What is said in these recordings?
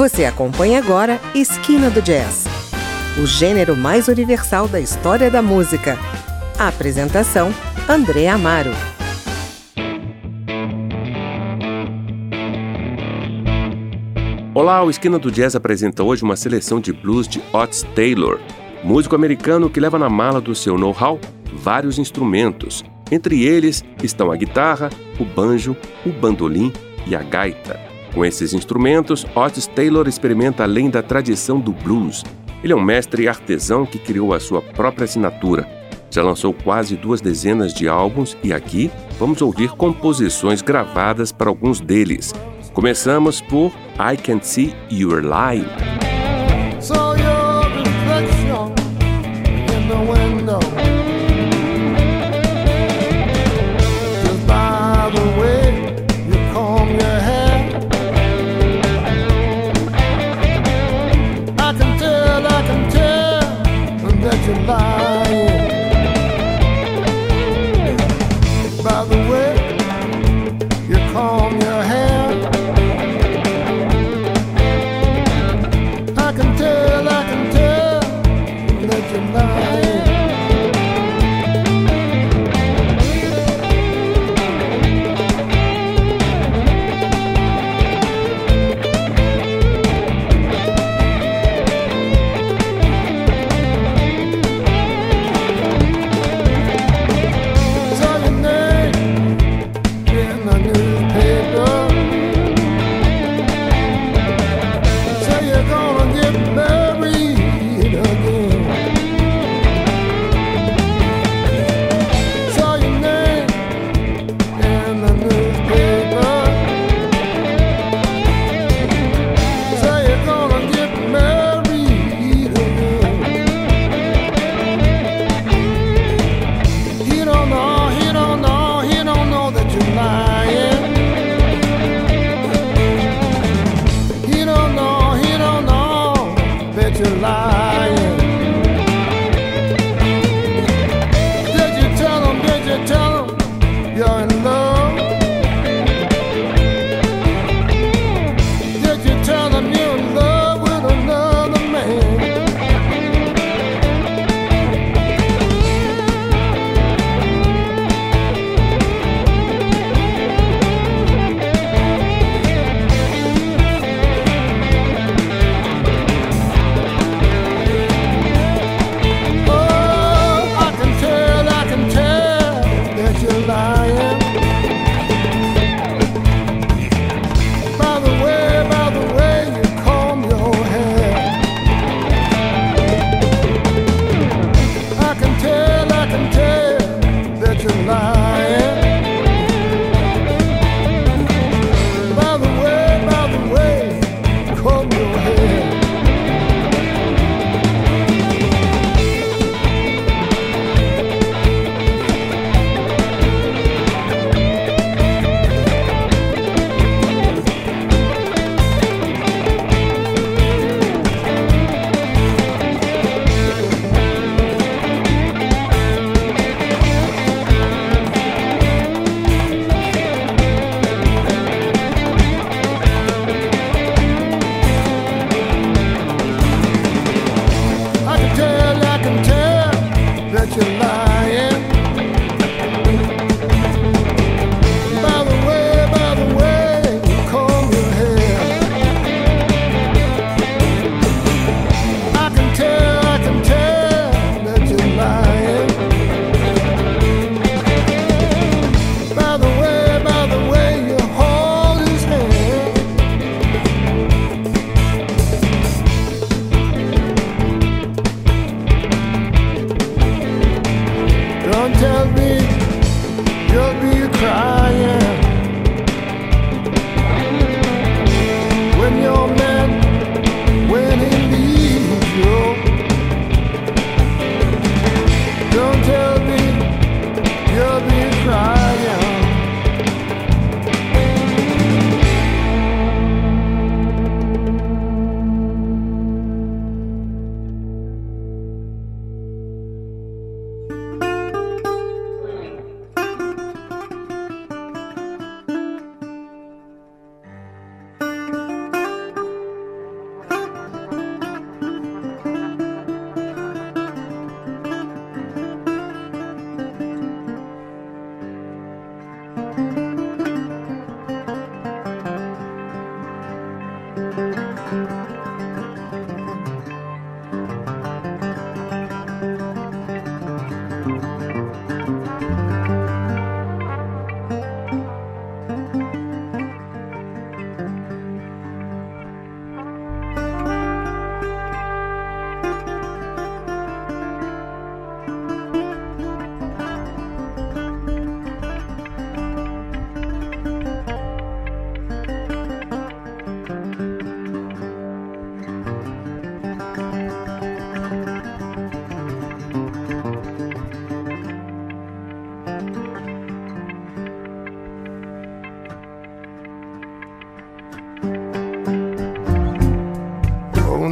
Você acompanha agora Esquina do Jazz, o gênero mais universal da história da música. A apresentação: André Amaro. Olá, o Esquina do Jazz apresenta hoje uma seleção de blues de Otis Taylor, músico americano que leva na mala do seu know-how vários instrumentos. Entre eles estão a guitarra, o banjo, o bandolim e a gaita. Com esses instrumentos, Otis Taylor experimenta além da tradição do blues. Ele é um mestre artesão que criou a sua própria assinatura. Já lançou quase duas dezenas de álbuns e aqui vamos ouvir composições gravadas para alguns deles. Começamos por I Can See You're Lying.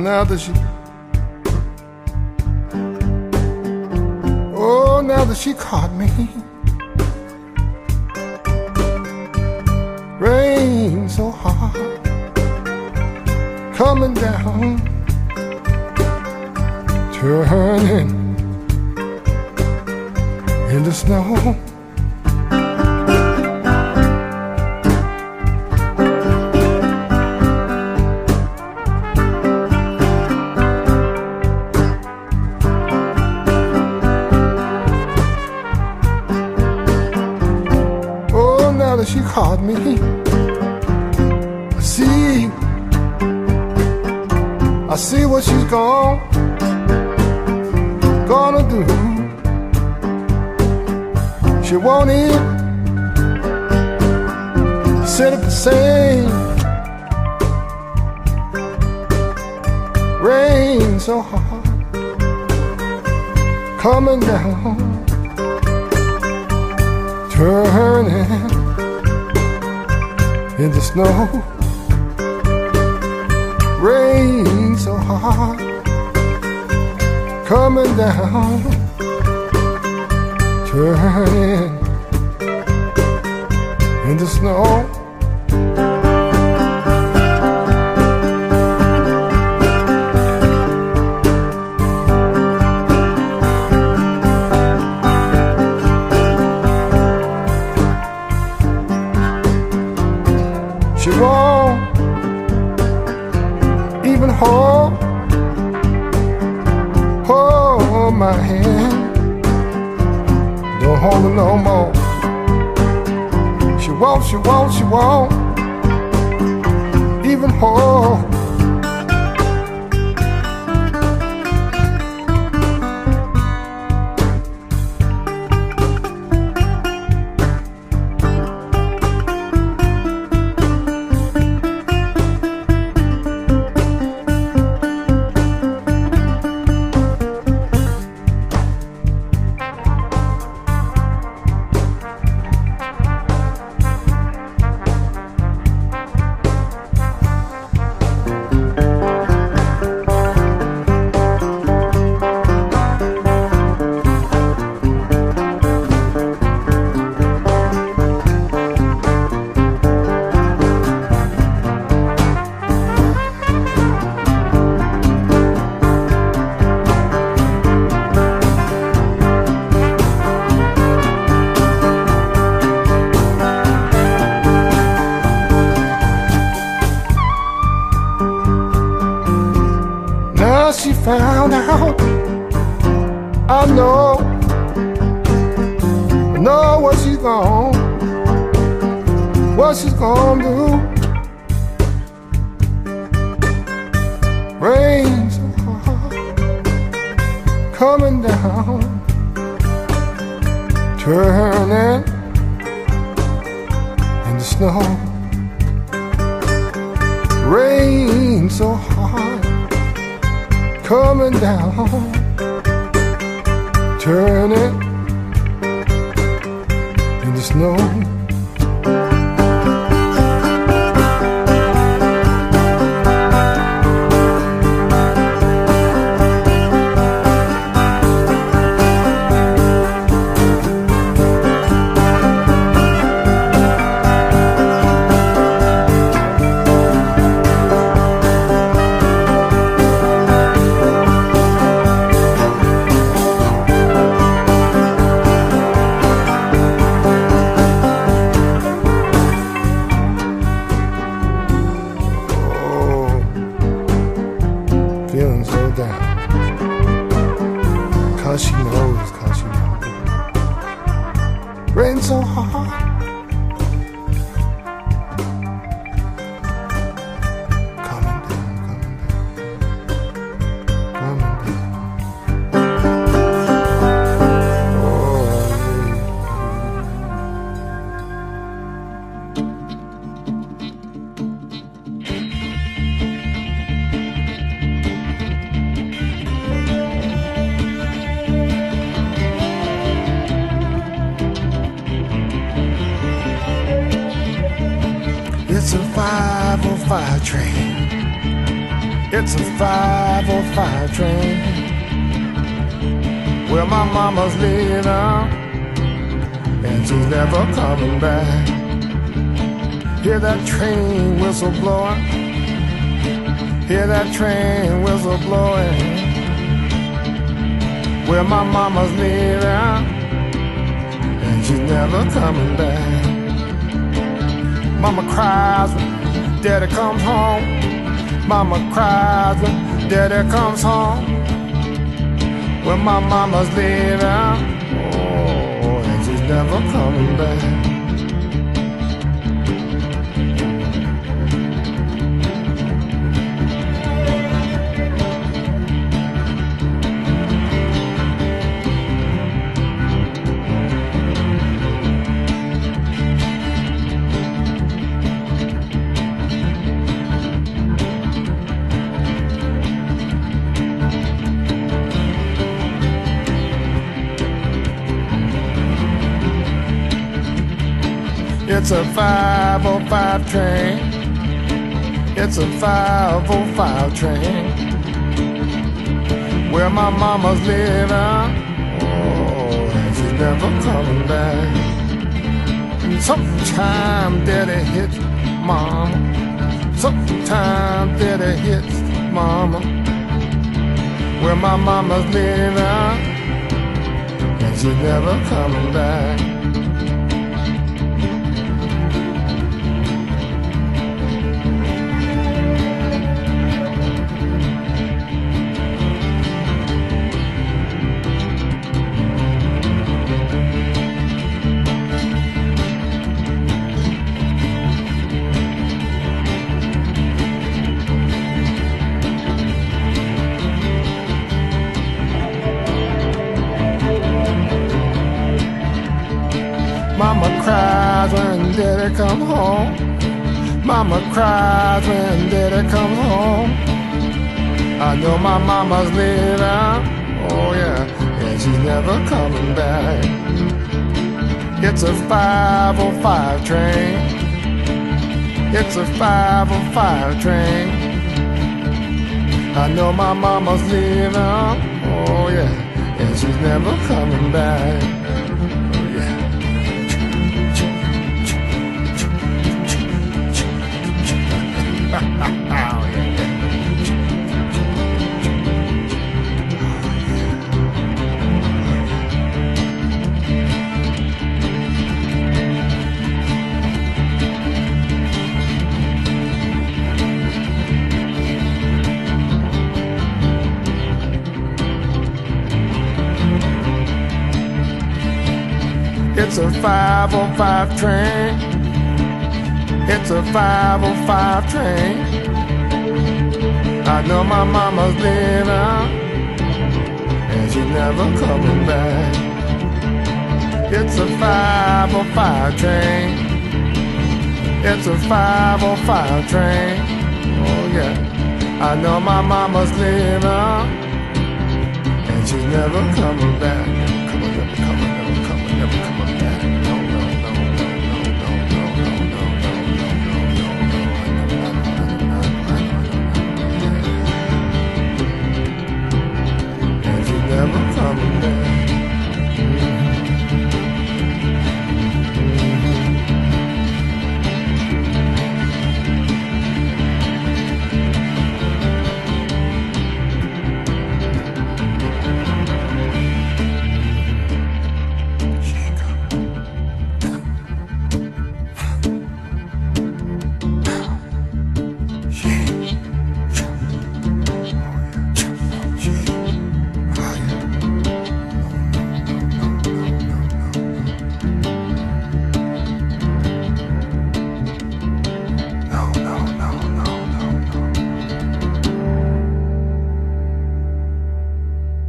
Now that she Oh now that she caught me. Rain so hard Coming down Turning into snow caught me. I see, I see what she's gone, gonna do. She won't eat, sit up the same. Rain so hard, coming down, turning in the snow. Rain so hard coming down, turning in the snow. found out. I know, I know what she's gone, what she's gonna do. Rains are coming down, turning in the snow. Rain so hard coming down. Turn it in the snow. 505 train. It's a 505 train. Where my mama's living, and she's never coming back. Hear that train whistle blowing. Hear that train whistle blowing. Where my mama's living, and she's never coming back. Mama cries daddy comes home. Mama cries when daddy comes home. When my mama's leaving, oh, and she's never coming back. It's a 505 train. It's a 505 train. Where my mama's living. Oh, and she's never coming back. Sometime daddy hits mama. Sometime daddy hits mama. Where my mama's living. And she's never coming back. Cries when daddy come home. Mama cries when daddy come home. I know my mama's leaving. Oh, oh, oh, oh yeah, and she's never coming back. It's a 505 train. It's a 505 train. I know my mama's leaving. Oh yeah, and she's never coming back. It's a 505 train. It's a 505 train. I know my mama's leaving, and she's never coming back. It's a 505 train. It's a 505 train. Oh yeah, I know my mama's leaving, and she's never coming back. Coming, never coming, never never coming back.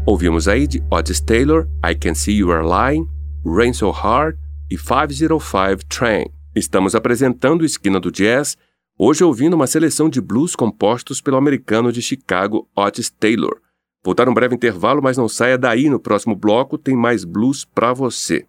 Ouvimos aí de Otis Taylor, I Can See You Are Lying, Rain So Hard e 505 Train. Estamos apresentando Esquina do Jazz, hoje ouvindo uma seleção de blues compostos pelo americano de Chicago, Otis Taylor. Vou dar um breve intervalo, mas não saia daí, no próximo bloco tem mais blues para você.